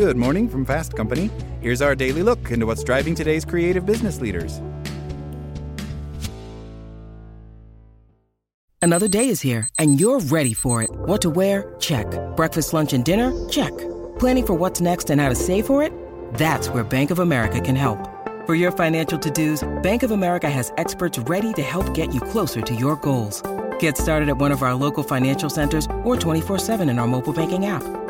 Good morning from Fast Company. Here's our daily look into what's driving today's creative business leaders. Another day is here, and you're ready for it. What to wear? Check. Breakfast, lunch, and dinner? Check. Planning for what's next and how to save for it? That's where Bank of America can help. For your financial to dos, Bank of America has experts ready to help get you closer to your goals. Get started at one of our local financial centers or 24-7 in our mobile banking app.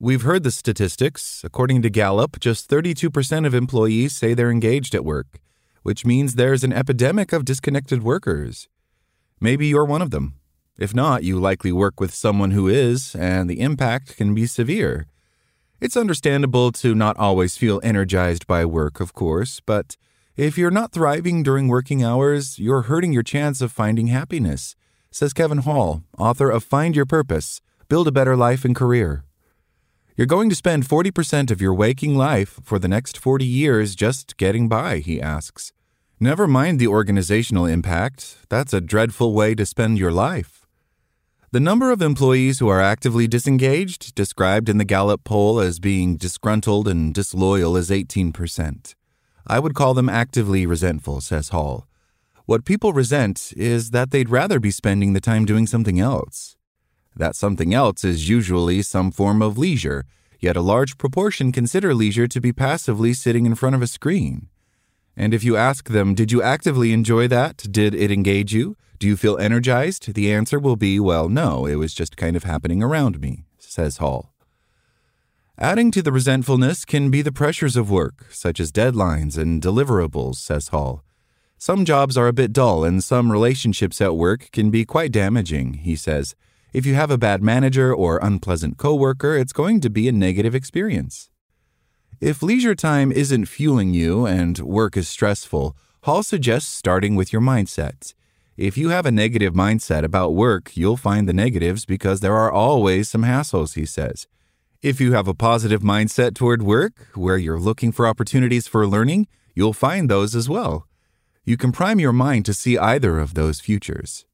We've heard the statistics. According to Gallup, just 32% of employees say they're engaged at work, which means there's an epidemic of disconnected workers. Maybe you're one of them. If not, you likely work with someone who is, and the impact can be severe. It's understandable to not always feel energized by work, of course, but if you're not thriving during working hours, you're hurting your chance of finding happiness, says Kevin Hall, author of Find Your Purpose Build a Better Life and Career. You're going to spend 40% of your waking life for the next 40 years just getting by, he asks. Never mind the organizational impact, that's a dreadful way to spend your life. The number of employees who are actively disengaged, described in the Gallup poll as being disgruntled and disloyal, is 18%. I would call them actively resentful, says Hall. What people resent is that they'd rather be spending the time doing something else. That something else is usually some form of leisure, yet a large proportion consider leisure to be passively sitting in front of a screen. And if you ask them, Did you actively enjoy that? Did it engage you? Do you feel energized? The answer will be, Well, no, it was just kind of happening around me, says Hall. Adding to the resentfulness can be the pressures of work, such as deadlines and deliverables, says Hall. Some jobs are a bit dull, and some relationships at work can be quite damaging, he says. If you have a bad manager or unpleasant coworker, it's going to be a negative experience. If leisure time isn't fueling you and work is stressful, Hall suggests starting with your mindset. If you have a negative mindset about work, you'll find the negatives because there are always some hassles, he says. If you have a positive mindset toward work, where you're looking for opportunities for learning, you'll find those as well. You can prime your mind to see either of those futures.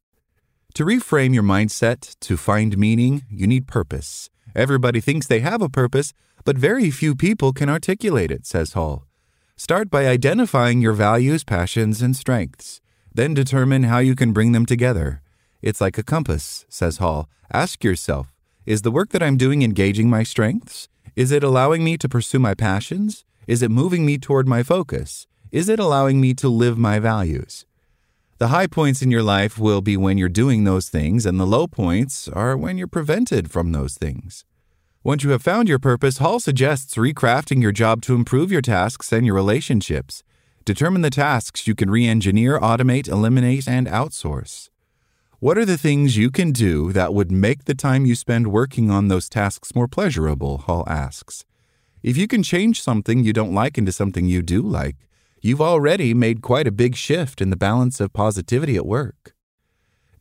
To reframe your mindset, to find meaning, you need purpose. Everybody thinks they have a purpose, but very few people can articulate it, says Hall. Start by identifying your values, passions, and strengths. Then determine how you can bring them together. It's like a compass, says Hall. Ask yourself Is the work that I'm doing engaging my strengths? Is it allowing me to pursue my passions? Is it moving me toward my focus? Is it allowing me to live my values? The high points in your life will be when you're doing those things, and the low points are when you're prevented from those things. Once you have found your purpose, Hall suggests recrafting your job to improve your tasks and your relationships. Determine the tasks you can re engineer, automate, eliminate, and outsource. What are the things you can do that would make the time you spend working on those tasks more pleasurable? Hall asks. If you can change something you don't like into something you do like, you've already made quite a big shift in the balance of positivity at work.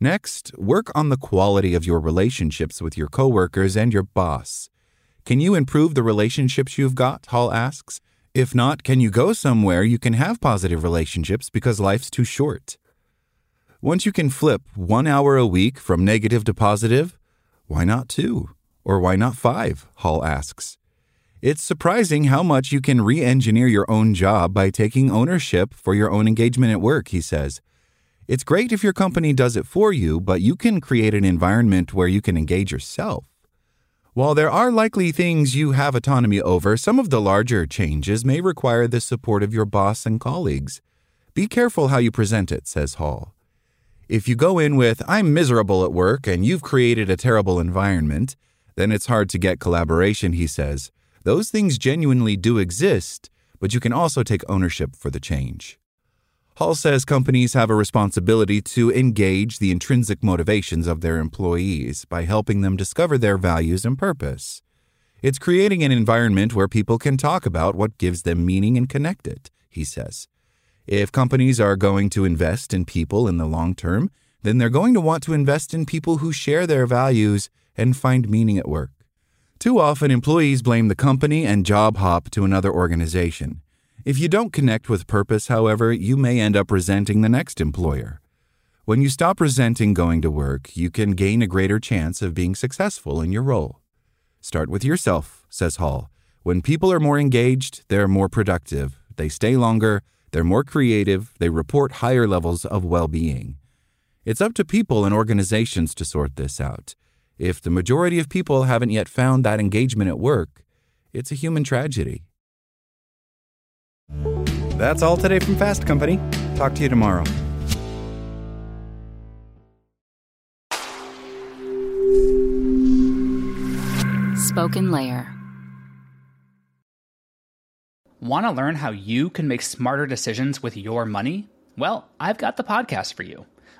Next, work on the quality of your relationships with your coworkers and your boss. Can you improve the relationships you've got? Hall asks. If not, can you go somewhere you can have positive relationships because life's too short? Once you can flip one hour a week from negative to positive, why not two? Or why not five? Hall asks. It's surprising how much you can re engineer your own job by taking ownership for your own engagement at work, he says. It's great if your company does it for you, but you can create an environment where you can engage yourself. While there are likely things you have autonomy over, some of the larger changes may require the support of your boss and colleagues. Be careful how you present it, says Hall. If you go in with, I'm miserable at work and you've created a terrible environment, then it's hard to get collaboration, he says. Those things genuinely do exist, but you can also take ownership for the change. Hall says companies have a responsibility to engage the intrinsic motivations of their employees by helping them discover their values and purpose. It's creating an environment where people can talk about what gives them meaning and connect it, he says. If companies are going to invest in people in the long term, then they're going to want to invest in people who share their values and find meaning at work. Too often, employees blame the company and job hop to another organization. If you don't connect with purpose, however, you may end up resenting the next employer. When you stop resenting going to work, you can gain a greater chance of being successful in your role. Start with yourself, says Hall. When people are more engaged, they're more productive, they stay longer, they're more creative, they report higher levels of well being. It's up to people and organizations to sort this out. If the majority of people haven't yet found that engagement at work, it's a human tragedy. That's all today from Fast Company. Talk to you tomorrow. Spoken Layer. Want to learn how you can make smarter decisions with your money? Well, I've got the podcast for you.